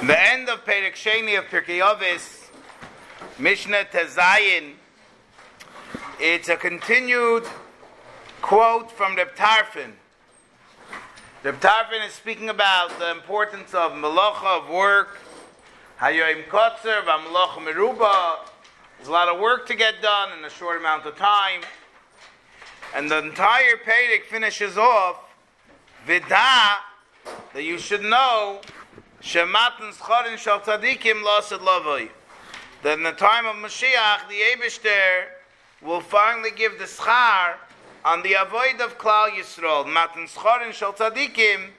The end of Perek Sheni of Pirkei Avos, Mishnah Tezayin. It's a continued quote from Reb Tarfon. Reb Tarfon is speaking about the importance of melacha of work. Hayoim kotzer v'melacha meruba. There's a lot of work to get done in a short amount of time. And the entire Perek finishes off Vida, that you should know Shematan Schorin Shal Tzadikim Lasad Lavoi. That in the time of Mashiach, the Eibishter will finally give the schar on the avoid of Klal Yisrael. Matan Schorin Shal Tzadikim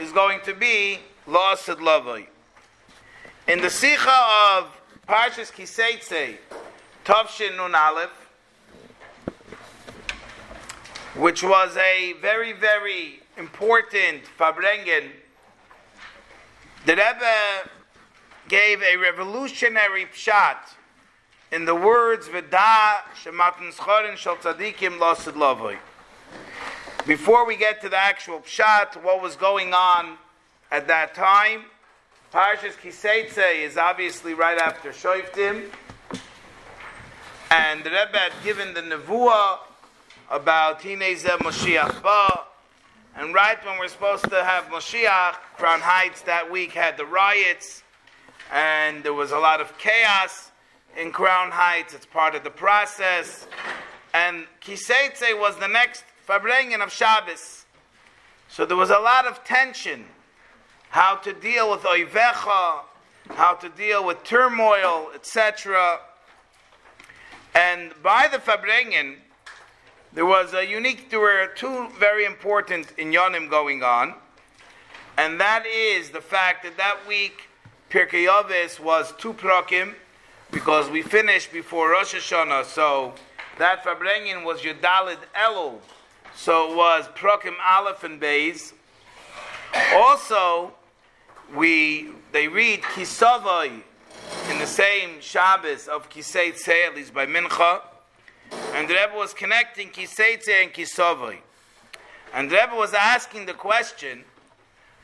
is going to be Lasad Lavoi. In the Sikha of Parshas Kiseitze, Tovshin Nun Aleph, which was a very, very important Farbrengen, the Rebbe gave a revolutionary pshat in the words "V'da shematan schorin shel tzadikim losid lavoi." Before we get to the actual pshat, what was going on at that time? Parshas Kiseitze is obviously right after Shoiftim, and the Rebbe had given the nevuah about Hinezeh Moshiach Ba, and right when we're supposed to have Moshiach, Crown Heights that week had the riots, and there was a lot of chaos in Crown Heights. It's part of the process. And Kiseitze was the next Farbrengen of Shabbos. So there was a lot of tension. How to deal with Oivecha, how to deal with turmoil, etc. And by the Farbrengen, there was a unique, there were two very important inyanim going on, and that is the fact that that week Pirkei Avos was two prakim, because we finished before Rosh Hashanah, so that Farbrengen was Yudalid Elul, so it was prakim Aleph and Beis. Also, we they read Kisavai in the same Shabbos of Kisei least by Mincha, and the Rebbe was connecting Kiseitze and Kisovoi. And the Rebbe was asking the question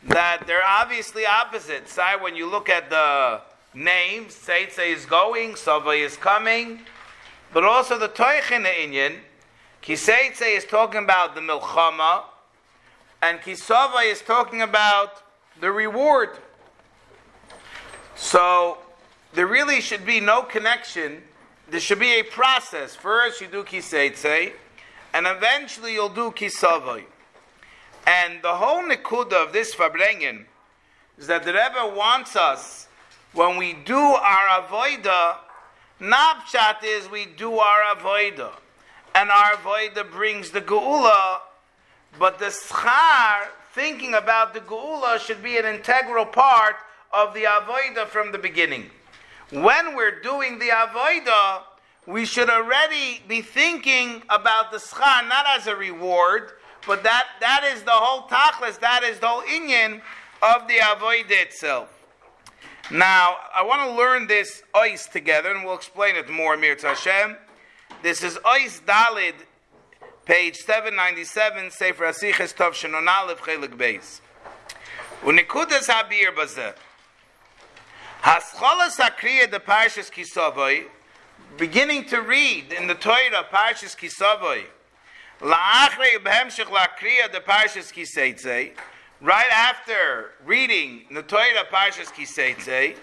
that they're obviously opposites. Say when you look at the names, Seitze is going, Sovoi is coming, but also the Toichin Inyan, Kiseitze is talking about the Milchama, and Kisova is talking about the reward. So there really should be no connection there should be a process. First, you do kiseitze, and eventually you'll do kisavoy. And the whole nikuda of this farbrengen is that the Rebbe wants us, when we do our avoida, napshat is we do our avoida. And our avoida brings the geula, but the schar, thinking about the geula, should be an integral part of the avoida from the beginning when we're doing the avoida, we should already be thinking about the schar not as a reward, but that, that is the whole tachlis, that is the whole inyan of the avoida itself. Now, I want to learn this ois together, and we'll explain it more, Mir Hashem. This is ois dalid, page 797, Sefer Asiches Tov Shenon Aleph Chelik Beis. Unikudas habir bazeh. Hascholas Akriya the Parshas Kisavoy, beginning to read in the Torah Parshas Kisavoy, La'achrei behemshich la'kriya the Parshas Kiseitze, right after reading the Torah Parshas Kiseitze,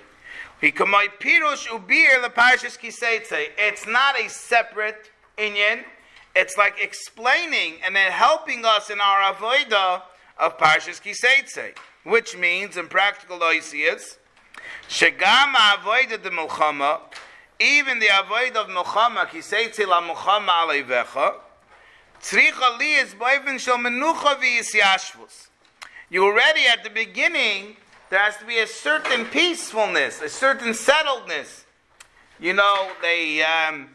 Hikamai Pirush Ubir the Parshas Kiseitze. It's not a separate inyan. It's like explaining and then helping us in our avoida of Parshas Kiseitze, which means in practical oisias, Shegam avoided the milchama, even the avoid of milchama, ki seitzi la milchama aleivecha, tzricha li is boivin shel menucha v'yisyashvus. You already at the beginning, there has to be a certain peacefulness, a certain settledness. You know, they, um,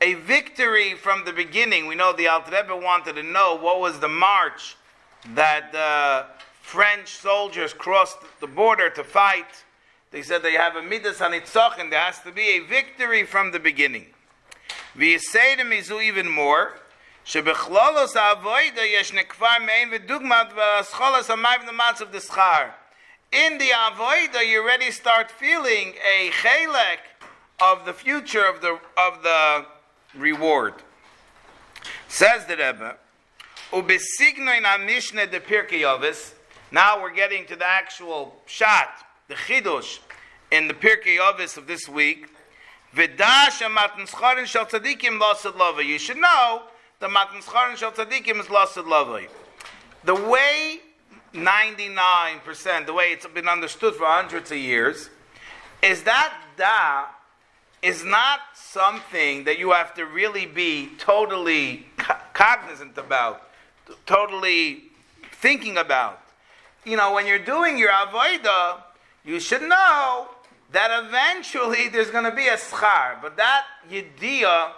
a victory from the beginning. We know the Alter wanted to know what was the march that the French soldiers crossed the border to fight. They said they have a midas hanitzach, and there has to be a victory from the beginning. We say to izu even more. Shebechlolos ha'avoida yesh nekvar mein v'dugmat v'ascholas ha'mayv namatz of the schar. In the avoida, you already start feeling a chelek of the future of the of the reward. Says the Rebbe, "Ubesignoi na mishne de Pirkei Now we're getting to the actual shot the chidush in the Pirkei Avos of this week. V'dash matan scharin shel tzadikim lasad. You should know the matan scharin shel tzadikim is lasad lava. The way 99%, the way it's been understood for hundreds of years, is that da is not something that you have to really be totally co- cognizant about, totally thinking about. You know, when you're doing your avodah, you should know that eventually there's going to be a schar, but that yediyah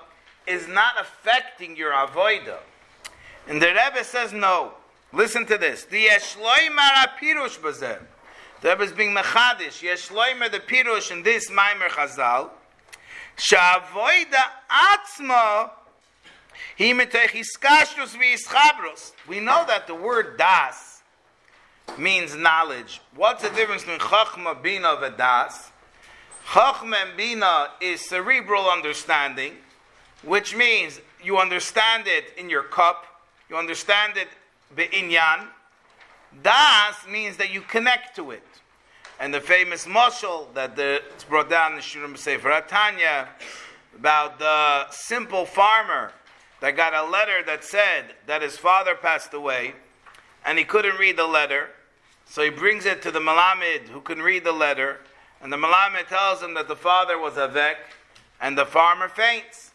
is not affecting your avodah. And the Rebbe says no. Listen to this. The Yeshloimer Pirush Bazeh. The Rebbe is being mechadish. Yeshloimer the Pirush in this Maimer Chazal. Sha'avoida atzma he metechiskashrus v'yischabros. We know that the word das means knowledge. What's the difference between chachma, bina, and das? Chachma and bina is cerebral understanding, which means you understand it in your cup, you understand it be'inyan. Das means that you connect to it. And the famous mushal that the, it's brought down in Shurim Sefer Atanya about the simple farmer that got a letter that said that his father passed away and he couldn't read the letter. So he brings it to the Malamed who can read the letter. And the Malamed tells him that the father was Avek and the farmer faints.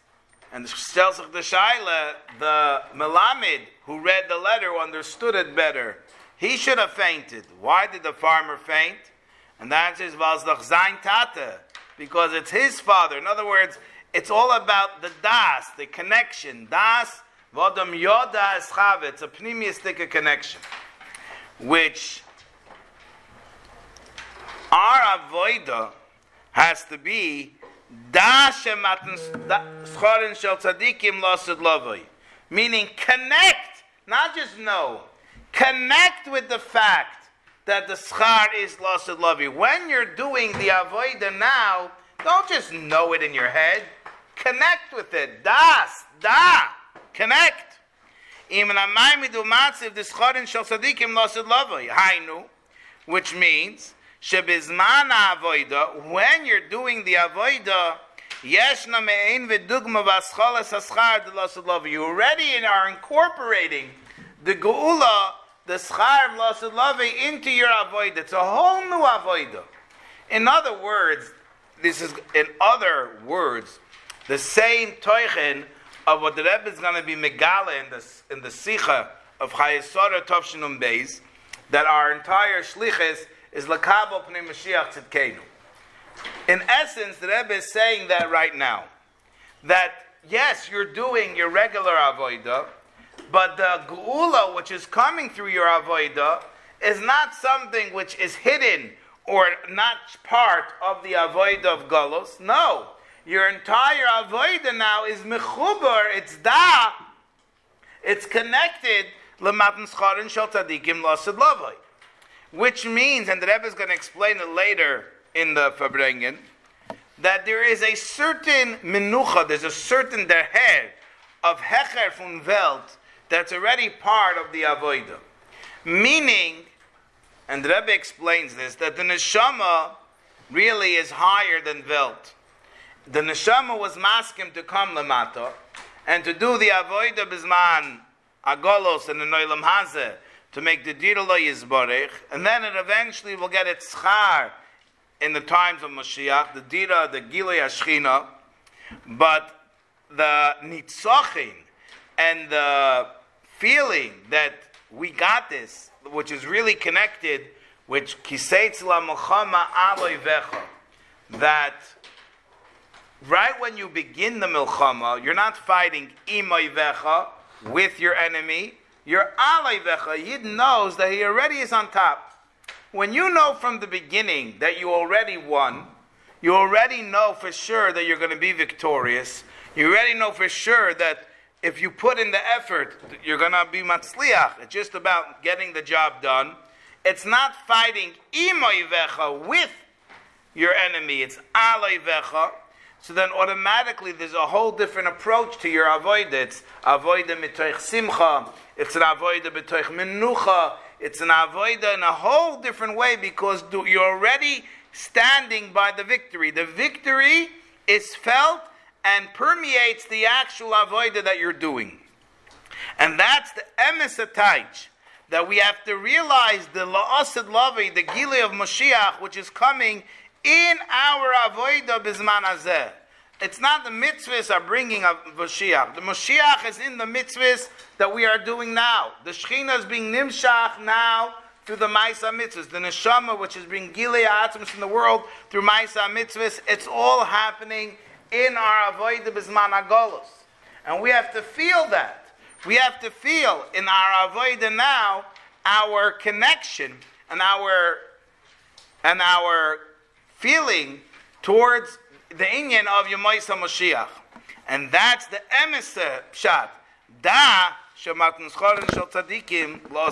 And the Shelsach the Shaila, the Melamed who read the letter, understood it better, he should have fainted. Why did the farmer faint? And the answer is Valzdach Zain Tata, because it's his father. In other words, it's all about the das, the connection. Das, Vodam Yoda Eschav, it's a pneumistic connection, which our avoida has to be Meaning connect, not just know. Connect with the fact that the schar is lasid lavi. When you're doing the avoida now, don't just know it in your head. Connect with it. Das, da, connect. Which means when you're doing the avoida, You already are incorporating the geula, the schar of lasid into your avoida. It's a whole new avoida. In other words, this is, in other words, the same toichen of what the Rebbe is going to be megala in the, in the Sikha of Chayesora Tovshinum Beis, that our entire shlichus is lakabo pnei Mashiach tzidkenu. In essence, the Rebbe is saying that right now. That yes, you're doing your regular avodah, but the geula which is coming through your avodah is not something which is hidden or not part of the avodah of galos. No, your entire avodah now is mechuber. It's da. It's connected which means, and the Rebbe is going to explain it later in the Farbrengen, that there is a certain menucha, there's a certain derher of hecher from Welt that's already part of the avodah. Meaning, and the Rebbe explains this, that the neshama really is higher than Welt. The neshama was masking to come lamata and to do the avodah bisman agolos and the noilam hazeh to make the dira lo and then it eventually will get its schar in the times of Mashiach, the dira, the gilei ashchina, but the nitzochin and the feeling that we got this, which is really connected, which kiseitz la milchama aloy vecha, that right when you begin the milchama, you're not fighting imay vecha with your enemy, your alayvecha, Yid knows that he already is on top. When you know from the beginning that you already won, you already know for sure that you're going to be victorious. You already know for sure that if you put in the effort, you're going to be matzliach. It's just about getting the job done. It's not fighting imoivecha with your enemy. It's aloivecha. So then automatically there's a whole different approach to your avoid. It's mitoich simcha. It's an avoida mitoich menucha. It's an avoida in a whole different way because you're already standing by the victory. The victory is felt and permeates the actual avoida that you're doing. And that's the emes that we have to realize the la'asid lavi, the gili of Mashiach, which is coming in our avoida bisman azeh. It's not the mitzvahs are bringing a Mashiach. The Mashiach is in the mitzvahs that we are doing now. The Shechina is being nimshach now through the Maisa mitzvahs. The Neshama, which is being Gilei Atzmas in the world through Maisa mitzvahs, it's all happening in our avodah bisman agolos. And we have to feel that. We have to feel in our avodah now our connection and our and our feeling towards the inyan of Yemoisa Moshiach. And that's the emes pshat. Da shematn scholen shel tzadikim lo